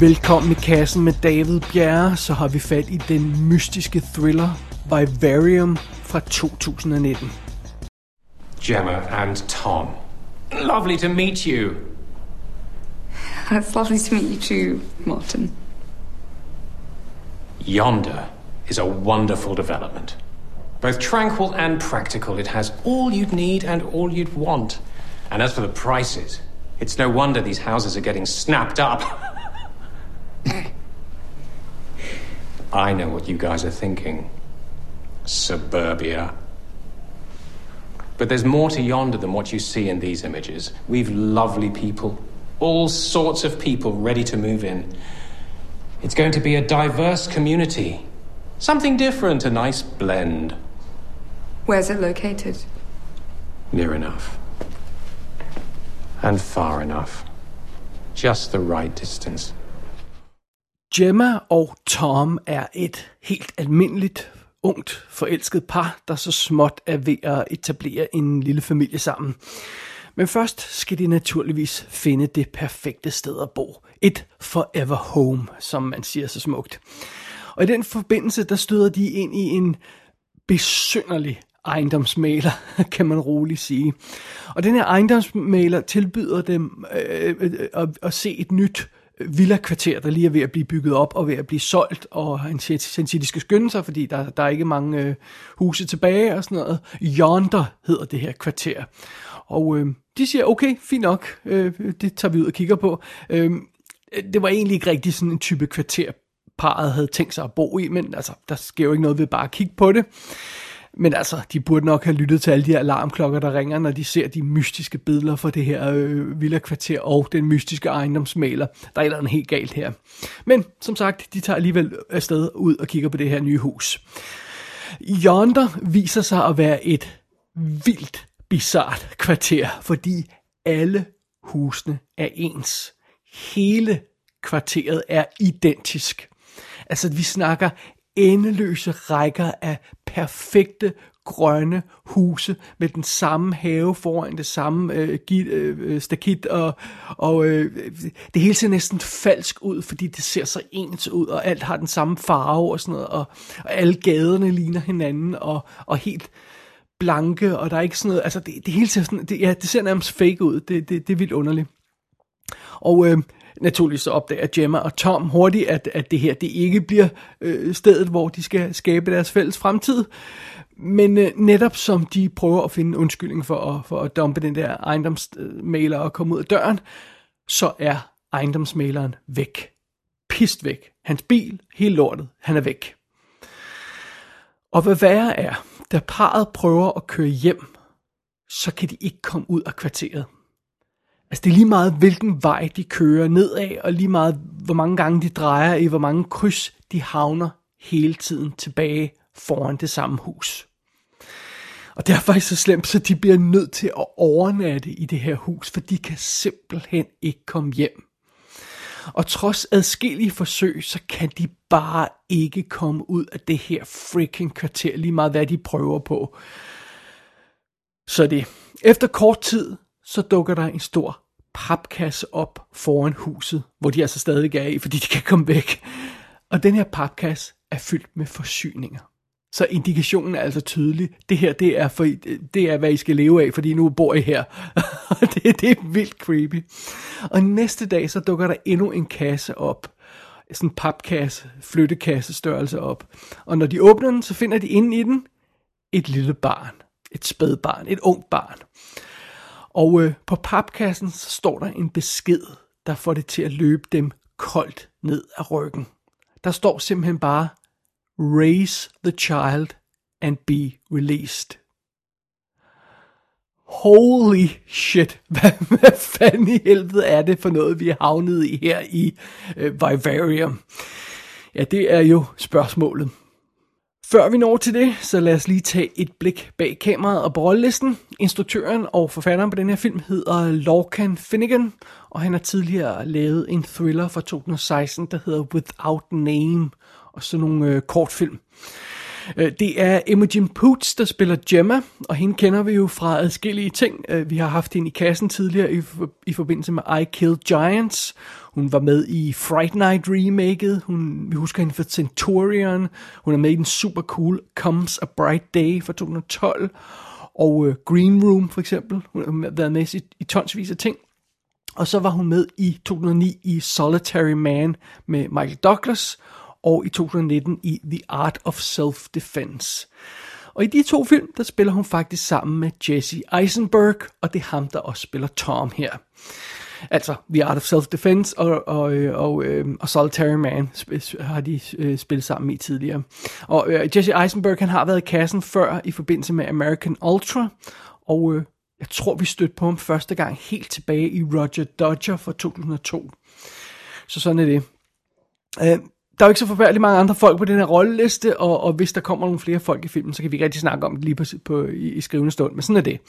Velkommen i kassen med David Bjerre, så har vi fat i den mystiske thriller Vivarium fra 2019. Gemma and Tom. Lovely to meet you. It's lovely to meet you too, Martin. Yonder is a wonderful development. Both tranquil and practical, it has all you'd need and all you'd want. And as for the prices, it's no wonder these houses are getting snapped up. I know what you guys are thinking. Suburbia. But there's more to yonder than what you see in these images. We've lovely people, all sorts of people ready to move in. It's going to be a diverse community. Something different, a nice blend. Where's it located? Near enough. And far enough. Just the right distance. Gemma og Tom er et helt almindeligt ungt forelsket par, der så småt er ved at etablere en lille familie sammen. Men først skal de naturligvis finde det perfekte sted at bo. Et forever home, som man siger så smukt. Og i den forbindelse, der støder de ind i en besynderlig ejendomsmaler, kan man roligt sige. Og den her ejendomsmaler tilbyder dem øh, øh, øh, at, at se et nyt villa-kvarter, der lige er ved at blive bygget op og ved at blive solgt, og han siger, han siger de skal skynde sig, fordi der, der er ikke mange øh, huse tilbage og sådan noget. Yonder hedder det her kvarter. Og øh, de siger, okay, fint nok, øh, det tager vi ud og kigger på. Øh, det var egentlig ikke rigtig sådan en type kvarter, parret havde tænkt sig at bo i, men altså, der sker jo ikke noget ved bare at kigge på det. Men altså, de burde nok have lyttet til alle de her alarmklokker, der ringer, når de ser de mystiske billeder fra det her øh, villa-kvarter og den mystiske ejendomsmaler. Der er et eller andet helt galt her. Men som sagt, de tager alligevel afsted ud og kigger på det her nye hus. Yonder viser sig at være et vildt bizart kvarter, fordi alle husene er ens. Hele kvarteret er identisk. Altså, vi snakker endeløse rækker af perfekte grønne huse med den samme have foran det samme øh, git, øh, øh, stakit, og, og øh, det hele ser næsten falsk ud, fordi det ser så ens ud, og alt har den samme farve og sådan noget, og, og alle gaderne ligner hinanden, og, og helt blanke, og der er ikke sådan noget, altså det, det hele ser sådan, det, ja, det ser nærmest fake ud, det, det, det er vildt underligt. Og øh, naturligvis så opdager Gemma og Tom hurtigt, at, at det her det ikke bliver øh, stedet, hvor de skal skabe deres fælles fremtid. Men øh, netop som de prøver at finde undskyldning for at, for at dumpe den der ejendomsmaler og komme ud af døren, så er ejendomsmaleren væk. Pist væk. Hans bil, hele lortet, han er væk. Og hvad værre er, da parret prøver at køre hjem, så kan de ikke komme ud af kvarteret. Altså det er lige meget, hvilken vej de kører nedad, og lige meget, hvor mange gange de drejer i, hvor mange kryds de havner hele tiden tilbage foran det samme hus. Og det er faktisk så slemt, så de bliver nødt til at overnatte i det her hus, for de kan simpelthen ikke komme hjem. Og trods adskillige forsøg, så kan de bare ikke komme ud af det her freaking kvarter, lige meget hvad de prøver på. Så det. Efter kort tid, så dukker der en stor papkasse op foran huset, hvor de altså stadig er i, fordi de kan komme væk. Og den her papkasse er fyldt med forsyninger. Så indikationen er altså tydelig. Det her, det er, for, det er hvad I skal leve af, fordi nu bor I her. det, det er vildt creepy. Og næste dag, så dukker der endnu en kasse op. Sådan en papkasse, flyttekasse størrelse op. Og når de åbner den, så finder de inde i den et lille barn. Et spædbarn, et ungt barn. Og øh, på papkassen så står der en besked, der får det til at løbe dem koldt ned af ryggen. Der står simpelthen bare, raise the child and be released. Holy shit, hvad, hvad fanden i helvede er det for noget, vi er havnet i her i øh, Vivarium? Ja, det er jo spørgsmålet. Før vi når til det, så lad os lige tage et blik bag kameraet og på Instruktøren og forfatteren på den her film hedder Lorcan Finnegan, og han har tidligere lavet en thriller fra 2016, der hedder Without Name, og så nogle øh, kortfilm. Øh, det er Imogen Poots, der spiller Gemma, og hende kender vi jo fra adskillige ting. Øh, vi har haft hende i kassen tidligere i, i forbindelse med I Kill Giants. Hun var med i Fright Night remaket. Hun, vi husker hende fra Centurion. Hun er med i den super cool Comes a Bright Day fra 2012. Og øh, Green Room for eksempel. Hun har været med i, i tonsvis af ting. Og så var hun med i 2009 i Solitary Man med Michael Douglas og i 2019 i The Art of Self-Defense. Og i de to film, der spiller hun faktisk sammen med Jesse Eisenberg, og det er ham, der også spiller Tom her. Altså, The Art of Self-Defense og, og, øh, og, øh, og Solitary Man har de øh, spillet sammen i tidligere. Og øh, Jesse Eisenberg, han har været i kassen før i forbindelse med American Ultra, og øh, jeg tror, vi stødte på ham første gang helt tilbage i Roger Dodger fra 2002. Så sådan er det. Øh, der er jo ikke så forfærdeligt mange andre folk på den her rolleliste, og, og hvis der kommer nogle flere folk i filmen, så kan vi ikke rigtig snakke om det lige på, på, i, i skrivende stund, men sådan er det.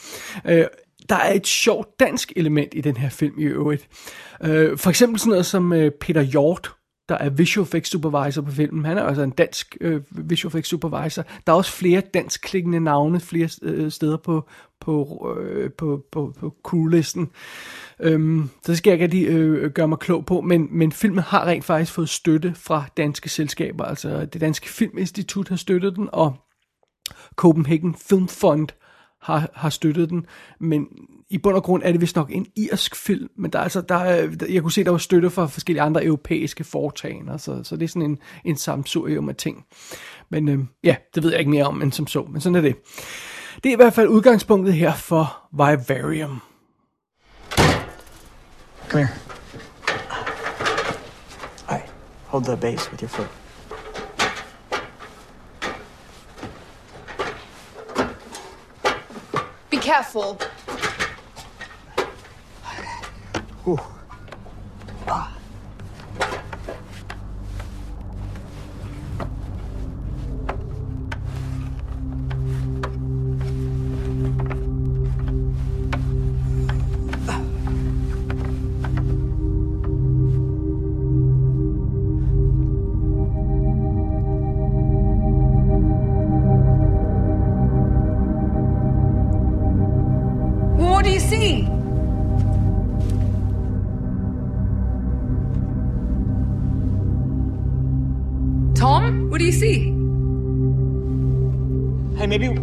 Øh, der er et sjovt dansk element i den her film i øvrigt. Øh, for eksempel sådan noget som øh, Peter Hjort, der er visual effects supervisor på filmen. Han er altså en dansk øh, visual effects supervisor. Der er også flere dansk klingende navne flere øh, steder på, på, øh, på, på, på crewlisten. Øhm, så det skal jeg ikke lige øh, øh, gøre mig klog på, men, men filmen har rent faktisk fået støtte fra danske selskaber. Altså det danske filminstitut har støttet den, og Copenhagen Film Fund har, har støttet den, men i bund og grund er det vist nok en irsk film, men der, altså, der, øh, jeg kunne se, der var støtte fra forskellige andre europæiske foretagender, så, så det er sådan en, en samsurium af ting. Men øh, ja, det ved jeg ikke mere om end som så, men sådan er det. Det er i hvert fald udgangspunktet her for Vivarium. Come here. All right, hold the base with your foot. Be careful. Ooh.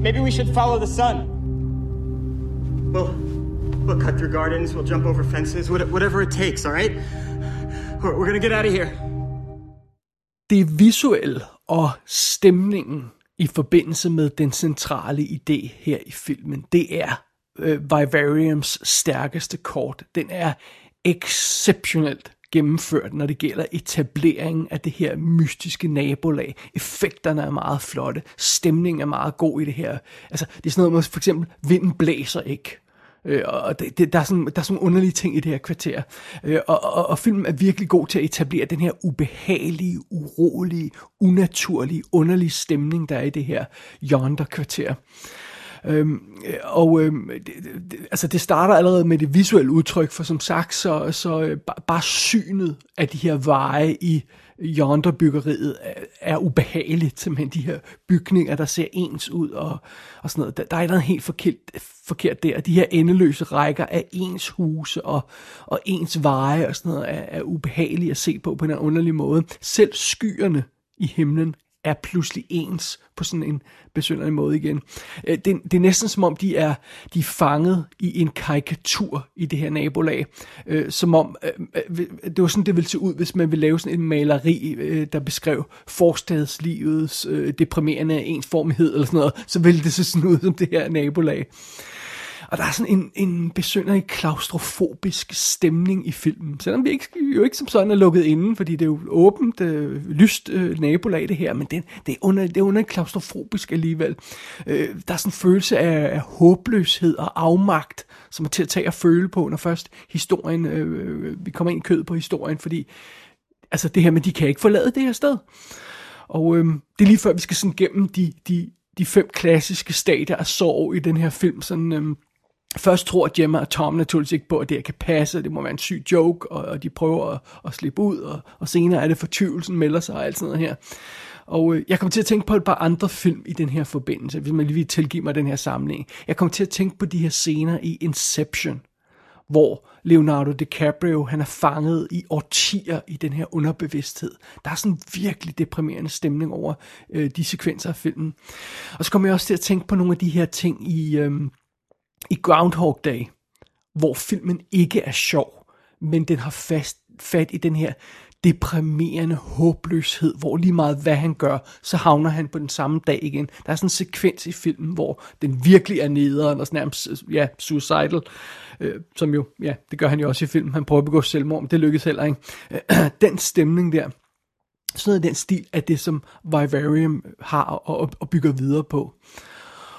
Maybe we should follow the sun. We'll we'll cut through gardens. We'll jump over fences. what- Whatever it takes. All right. We're, we're gonna get out of here. det visuelle og stemningen i forbindelse med den centrale idé her i filmen, det er øh, Vivariums stærkeste kort. Den er exceptionelt gennemført, når det gælder etableringen af det her mystiske nabolag. Effekterne er meget flotte, stemningen er meget god i det her. Altså, det er sådan noget med, for eksempel, vinden blæser ikke. Øh, og det, det, der, er sådan, der er sådan underlige ting i det her kvarter. Øh, og, og, og filmen er virkelig god til at etablere den her ubehagelige, urolige, unaturlige, underlige stemning, der er i det her yonder-kvarter. Øhm, og øhm, det, det, altså det starter allerede med det visuelle udtryk, for som sagt, så, så øh, bare, synet af de her veje i yonder-byggeriet er, er ubehageligt, simpelthen de her bygninger, der ser ens ud og, og sådan noget. Der, der er noget helt forkert, forkert der. De her endeløse rækker af ens huse og, og ens veje og sådan noget er, er ubehagelige at se på på en underlig måde. Selv skyerne i himlen er pludselig ens på sådan en besynderlig måde igen. Øh, det, det er næsten som om, de er, de er fanget i en karikatur i det her nabolag. Øh, som om, øh, øh, øh, det var sådan, det ville se ud, hvis man ville lave sådan en maleri, øh, der beskrev forstadslivets øh, deprimerende ensformighed eller sådan noget, så ville det se sådan ud som det her nabolag. Og der er sådan en, en besynderlig klaustrofobisk stemning i filmen. Selvom vi ikke, jo ikke som sådan er lukket inde, fordi det er jo åbent, øh, lyst øh, nabolag det her, men det, det, er under, det er under klaustrofobisk alligevel. Øh, der er sådan en følelse af, af håbløshed og afmagt, som er til at tage og føle på, når først historien, øh, øh vi kommer ind i kødet på historien, fordi altså det her med, de kan ikke forlade det her sted. Og øhm, det er lige før, vi skal sådan gennem de, de, de fem klassiske stadier af sorg i den her film. Sådan, øhm, først tror Gemma og Tom naturligvis ikke på, at det her kan passe, det må være en syg joke, og, og de prøver at, at slippe ud, og, og senere er det fortvivlelsen melder sig og alt sådan noget her. Og øh, jeg kom til at tænke på et par andre film i den her forbindelse, hvis man lige vil tilgive mig den her sammenligning. Jeg kom til at tænke på de her scener i Inception, hvor Leonardo DiCaprio, han er fanget i årtier i den her underbevidsthed. Der er sådan en virkelig deprimerende stemning over øh, de sekvenser af filmen. Og så kommer jeg også til at tænke på nogle af de her ting i, øh, i Groundhog Day, hvor filmen ikke er sjov, men den har fast fat i den her deprimerende håbløshed, hvor lige meget hvad han gør, så havner han på den samme dag igen. Der er sådan en sekvens i filmen, hvor den virkelig er nederen og sådan nærmest ja, suicidal, øh, som jo, ja, det gør han jo også i filmen. Han prøver at begå selvmord, men det lykkes heller ikke. den stemning der, sådan noget den stil er det, som Vivarium har og, og bygger videre på.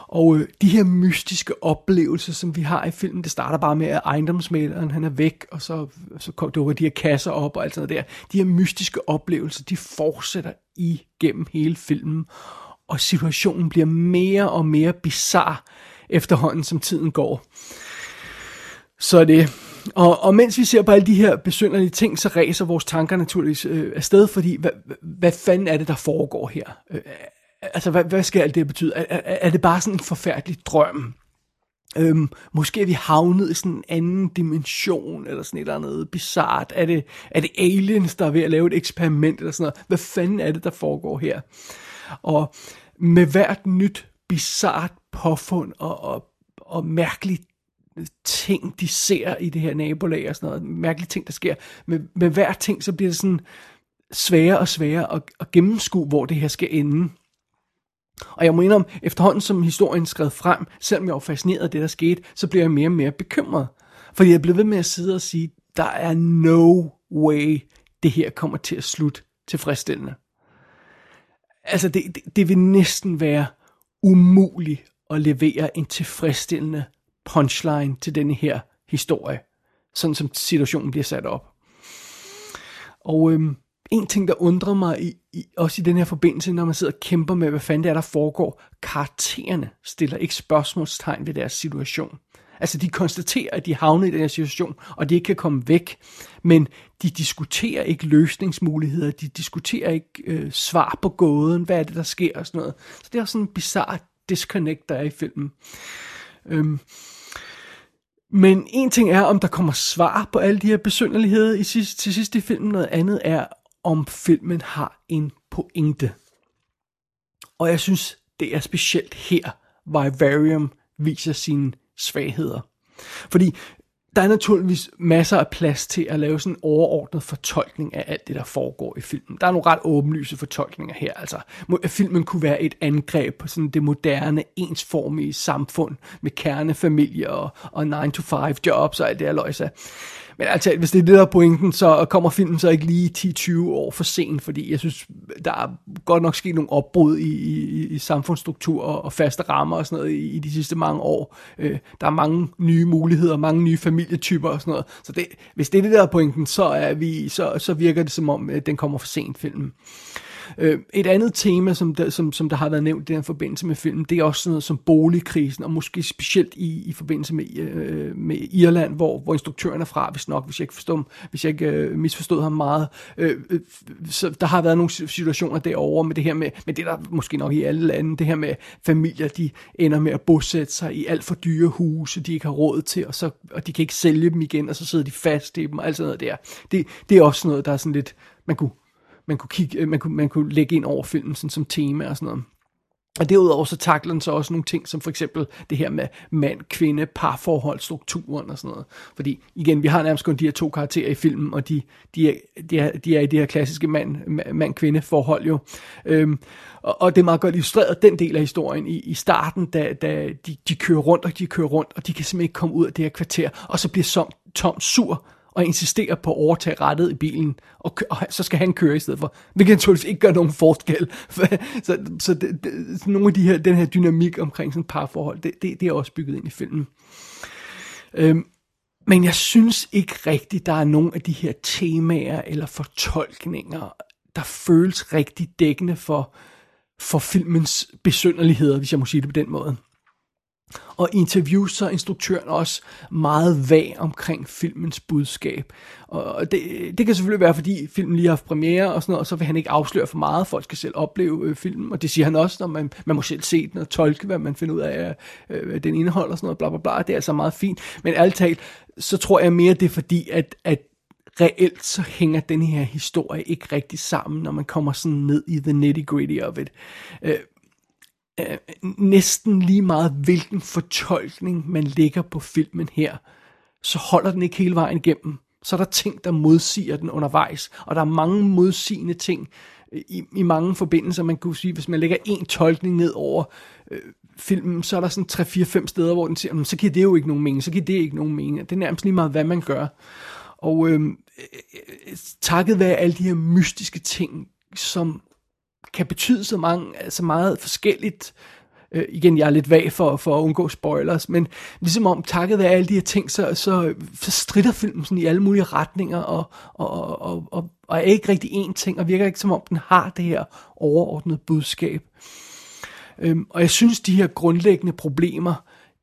Og øh, de her mystiske oplevelser, som vi har i filmen, det starter bare med, at ejendomsmaleren han er væk, og så, så kom, dukker de her kasser op og alt sådan noget der. De her mystiske oplevelser, de fortsætter igennem hele filmen, og situationen bliver mere og mere bizarre efterhånden, som tiden går. Så det. Og, og mens vi ser på alle de her besynderlige ting, så ræser vores tanker naturligvis øh, afsted, fordi hvad, hvad fanden er det, der foregår her? Øh, altså, hvad, hvad skal alt det betyde? Er, er, er det bare sådan en forfærdelig drøm? Øhm, måske er vi havnet i sådan en anden dimension, eller sådan et eller andet bizart. Er det, er det aliens, der er ved at lave et eksperiment, eller sådan noget? Hvad fanden er det, der foregår her? Og med hvert nyt bizart påfund og, og, og mærkeligt ting, de ser i det her nabolag og sådan noget, mærkelige ting, der sker. Med, med hver ting, så bliver det sådan sværere og sværere at, at gennemskue, hvor det her skal ende. Og jeg må indrømme, efterhånden som historien skred frem, selvom jeg var fascineret af det, der skete, så blev jeg mere og mere bekymret. Fordi jeg blev ved med at sidde og sige, der er no way, det her kommer til at slutte tilfredsstillende. Altså, det, det, det vil næsten være umuligt at levere en tilfredsstillende punchline til denne her historie, sådan som situationen bliver sat op. Og øhm, en ting, der undrer mig i, i, også i den her forbindelse, når man sidder og kæmper med, hvad fanden det er, der foregår, karaktererne stiller ikke spørgsmålstegn ved deres situation. Altså, de konstaterer, at de havner i den her situation, og de ikke kan komme væk, men de diskuterer ikke løsningsmuligheder, de diskuterer ikke øh, svar på gåden, hvad er det, der sker og sådan noget. Så det er sådan en bizarre disconnect, der er i filmen. Øhm, men en ting er, om der kommer svar på alle de her besynderligheder i sidst, til sidst i filmen. Noget andet er, om filmen har en pointe. Og jeg synes, det er specielt her, Vivarium viser sine svagheder. Fordi der er naturligvis masser af plads til at lave sådan en overordnet fortolkning af alt det, der foregår i filmen. Der er nogle ret åbenlyse fortolkninger her. Altså, filmen kunne være et angreb på sådan det moderne, ensformige samfund med kernefamilier og, og 9-to-5 jobs og alt det her løjse. Men altså, hvis det er det, der er pointen, så kommer filmen så ikke lige 10-20 år for sent, fordi jeg synes, der er godt nok sket nogle opbrud i, i, i samfundsstruktur og, faste rammer og sådan noget i, i de sidste mange år. Øh, der er mange nye muligheder, mange nye familietyper og sådan noget. Så det, hvis det er det, der er pointen, så, er vi, så, så virker det som om, at den kommer for sent, filmen. Øh, Øh, et andet tema, som der, som, som der har været nævnt i den forbindelse med filmen, det er også sådan noget som boligkrisen, og måske specielt i, i forbindelse med, øh, med Irland, hvor, hvor instruktøren er fra, hvis nok, hvis jeg ikke, forstod, hvis jeg ikke øh, misforstod ham meget. Øh, øh, så der har været nogle situationer derovre med det her med, men det der måske nok i alle lande, det her med familier, de ender med at bosætte sig i alt for dyre huse, de ikke har råd til, og, så, og de kan ikke sælge dem igen, og så sidder de fast i dem, og alt sådan noget der. Det, det er også noget, der er sådan lidt, man kunne man kunne, kigge, øh, man kunne, man kunne lægge ind over filmen sådan, som tema og sådan noget. Og derudover så takler den så også nogle ting, som for eksempel det her med mand-kvinde, parforhold, strukturen og sådan noget. Fordi igen, vi har nærmest kun de her to karakterer i filmen, og de, de, er, de, er, de er i det her klassiske mand, mand-kvinde forhold jo. Øhm, og, og det er meget godt illustreret, den del af historien i, i starten, da, da de, de kører rundt, og de kører rundt, og de kan simpelthen ikke komme ud af det her kvarter, og så bliver som Tom sur, og insisterer på at overtage rettet i bilen, og, og så skal han køre i stedet for. Hvilket naturligvis ikke gør nogen forskel. så så det, det, nogle af de her, den her dynamik omkring sådan et parforhold, det, det, det er også bygget ind i filmen. Øhm, men jeg synes ikke rigtigt, der er nogen af de her temaer eller fortolkninger, der føles rigtig dækkende for, for filmens besynderligheder, hvis jeg må sige det på den måde. Og i interviews så er instruktøren også meget vag omkring filmens budskab. Og det, det kan selvfølgelig være, fordi filmen lige har haft premiere og sådan noget, og så vil han ikke afsløre for meget. Folk skal selv opleve øh, filmen, og det siger han også, når man, man må selv se den og tolke, hvad man finder ud af, øh, øh den indhold og sådan noget, bla bla bla. Det er altså meget fint. Men alt talt, så tror jeg mere, det er fordi, at, at reelt så hænger den her historie ikke rigtig sammen, når man kommer sådan ned i the nitty gritty of it. Øh, øh, næsten lige meget hvilken fortolkning man lægger på filmen her, så holder den ikke hele vejen igennem. Så er der ting, der modsiger den undervejs, og der er mange modsigende ting øh, i, i mange forbindelser. Man kunne sige, hvis man lægger en tolkning ned over øh, filmen, så er der sådan 3-4-5 steder, hvor den siger, så giver det jo ikke nogen mening, så giver det ikke nogen mening. Det er nærmest lige meget, hvad man gør. Og øhm, øh, øh, takket være alle de her mystiske ting, som kan betyde så, mange, så meget forskelligt. Øh, igen, jeg er lidt vag for, for at undgå spoilers, men ligesom om takket være alle de her ting, så, så, så strider filmen sådan i alle mulige retninger, og, og, og, og, og er ikke rigtig én ting, og virker ikke som om den har det her overordnede budskab. Øhm, og jeg synes, de her grundlæggende problemer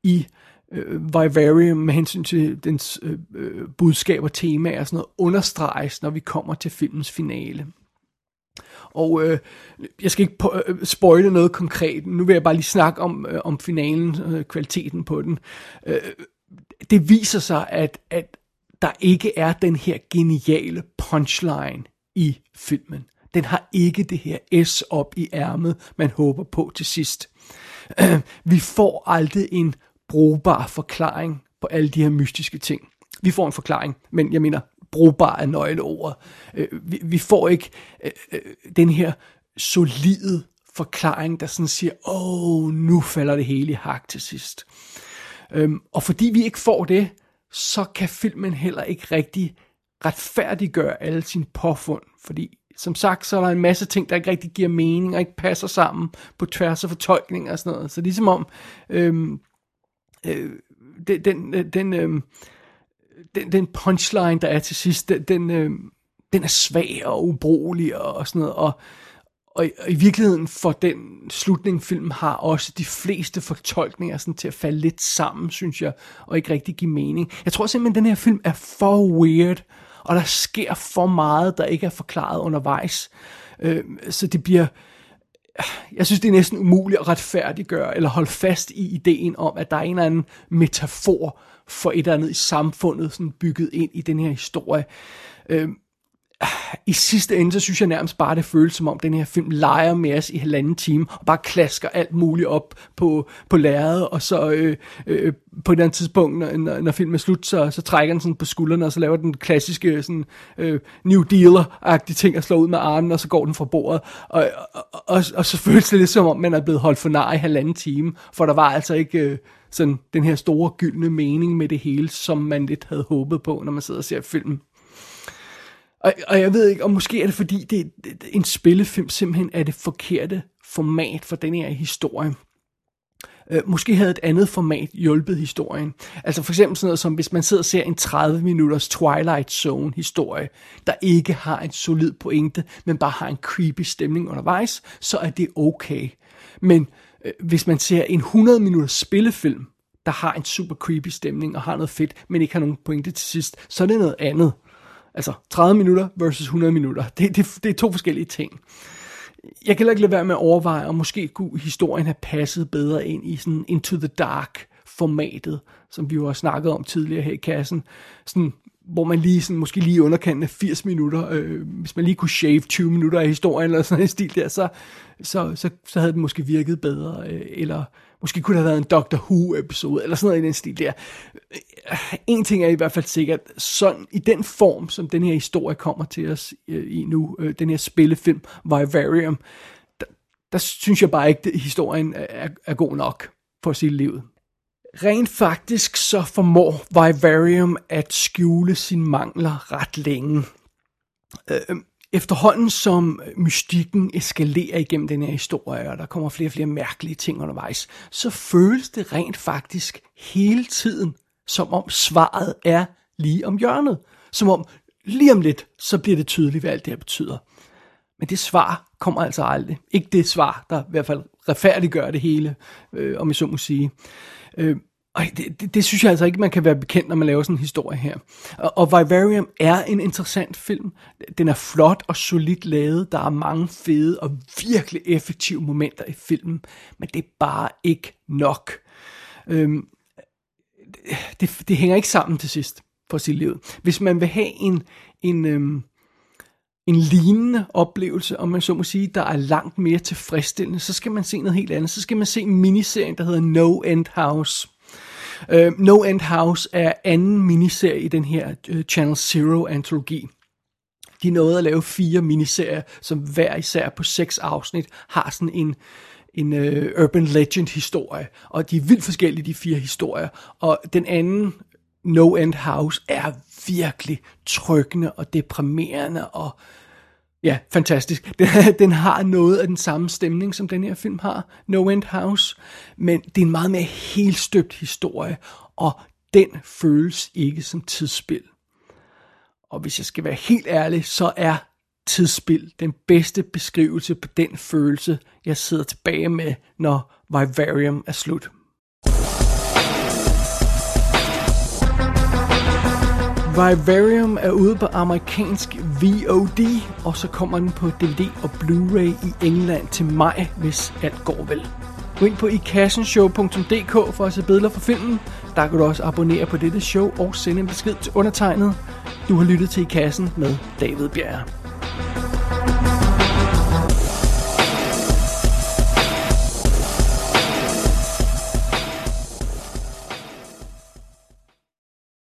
i øh, Vivarium med hensyn til dens øh, øh, budskab og tema og sådan noget, understreges, når vi kommer til filmens finale. Og øh, jeg skal ikke på, øh, spoile noget konkret. Nu vil jeg bare lige snakke om, øh, om finalen, øh, kvaliteten på den. Øh, det viser sig, at, at der ikke er den her geniale punchline i filmen. Den har ikke det her S op i ærmet, man håber på til sidst. Øh, vi får aldrig en brugbar forklaring på alle de her mystiske ting. Vi får en forklaring, men jeg mener, brugbare nøgleord. Øh, vi, vi får ikke øh, øh, den her solide forklaring, der sådan siger, åh, oh, nu falder det hele i hak til sidst. Øhm, og fordi vi ikke får det, så kan filmen heller ikke rigtig retfærdiggøre alle sine påfund, fordi som sagt, så er der en masse ting, der ikke rigtig giver mening og ikke passer sammen på tværs af fortolkninger og sådan noget. Så ligesom om øhm, øh, den, den, øh, den, øh, den, den punchline, der er til sidst, den, den, øh, den er svag og ubrugelig og, og sådan noget, og, og, og i virkeligheden for den slutning, filmen har også de fleste fortolkninger sådan til at falde lidt sammen, synes jeg, og ikke rigtig give mening. Jeg tror simpelthen, at den her film er for weird, og der sker for meget, der ikke er forklaret undervejs. Øh, så det bliver... Jeg synes, det er næsten umuligt at retfærdiggøre, eller holde fast i ideen om, at der er en eller anden metafor for et eller andet i samfundet, sådan bygget ind i den her historie. Øh, i sidste ende, så synes jeg nærmest bare, det føles som om, den her film leger med os i halvanden time, og bare klasker alt muligt op på, på lærredet, og så øh, øh, på et eller andet tidspunkt, når, når filmen er slut, så, så trækker den sådan på skuldrene, og så laver den klassiske sådan, øh, New Dealer-agtige ting, og slår ud med armen, og så går den fra bordet, og, og, og, og så føles det lidt som om, man er blevet holdt for nar i halvanden time, for der var altså ikke... Øh, sådan den her store gyldne mening med det hele, som man lidt havde håbet på, når man sidder og ser filmen. Og, og jeg ved ikke, og måske er det fordi, det, det, en spillefilm simpelthen er det forkerte format for den her historie. Øh, måske havde et andet format hjulpet historien. Altså for eksempel sådan noget som, hvis man sidder og ser en 30 minutters Twilight Zone historie, der ikke har en solid pointe, men bare har en creepy stemning undervejs, så er det okay. Men øh, hvis man ser en 100 minutters spillefilm, der har en super creepy stemning og har noget fedt, men ikke har nogen pointe til sidst, så er det noget andet. Altså 30 minutter versus 100 minutter. Det, det, det er to forskellige ting. Jeg kan ikke lade være med at overveje, om måske kunne historien have passet bedre ind i sådan Into the Dark formatet, som vi jo har snakket om tidligere her i kassen. Sådan, hvor man lige sådan, måske lige underkanten af 80 minutter, øh, hvis man lige kunne shave 20 minutter af historien, eller sådan en stil der, så, så, så, så havde det måske virket bedre, øh, eller Måske kunne det have været en Doctor Who-episode, eller sådan noget i den stil der. Øh, en ting er i hvert fald sikkert, sådan i den form, som den her historie kommer til os øh, i nu, øh, den her spillefilm, Vivarium, der, der synes jeg bare ikke, at historien er, er god nok for at sige livet. Rent faktisk så formår Vivarium at skjule sine mangler ret længe. Øh, efterhånden som mystikken eskalerer igennem den her historie, og der kommer flere og flere mærkelige ting undervejs, så føles det rent faktisk hele tiden, som om svaret er lige om hjørnet. Som om lige om lidt, så bliver det tydeligt, hvad alt det her betyder. Men det svar kommer altså aldrig. Ikke det svar, der i hvert fald retfærdiggør det hele, øh, om jeg så må sige. Øh, og det, det, det synes jeg altså ikke, man kan være bekendt, når man laver sådan en historie her. Og, og Vivarium er en interessant film. Den er flot og solidt lavet. Der er mange fede og virkelig effektive momenter i filmen. Men det er bare ikke nok. Øhm, det, det hænger ikke sammen til sidst, for sit liv. Hvis man vil have en, en, øhm, en lignende oplevelse, om man så må sige, der er langt mere tilfredsstillende, så skal man se noget helt andet. Så skal man se miniserien, der hedder No End House. Uh, no End House er anden miniserie i den her uh, Channel Zero antologi. De nåede at lave fire miniserier, som hver især på seks afsnit har sådan en, en uh, urban legend historie. Og de er vildt forskellige, de fire historier. Og den anden, No End House, er virkelig trykkende og deprimerende og Ja, fantastisk. Den, den har noget af den samme stemning, som den her film har, No End House, men det er en meget mere helstøbt historie, og den føles ikke som tidsspil. Og hvis jeg skal være helt ærlig, så er tidsspil den bedste beskrivelse på den følelse, jeg sidder tilbage med, når Vivarium er slut. Vivarium er ude på amerikansk VOD, og så kommer den på DVD og Blu-ray i England til maj, hvis alt går vel. Gå ind på ikassenshow.dk for at se billeder fra filmen. Der kan du også abonnere på dette show og sende en besked til undertegnet. Du har lyttet til I Kassen med David Bjerre.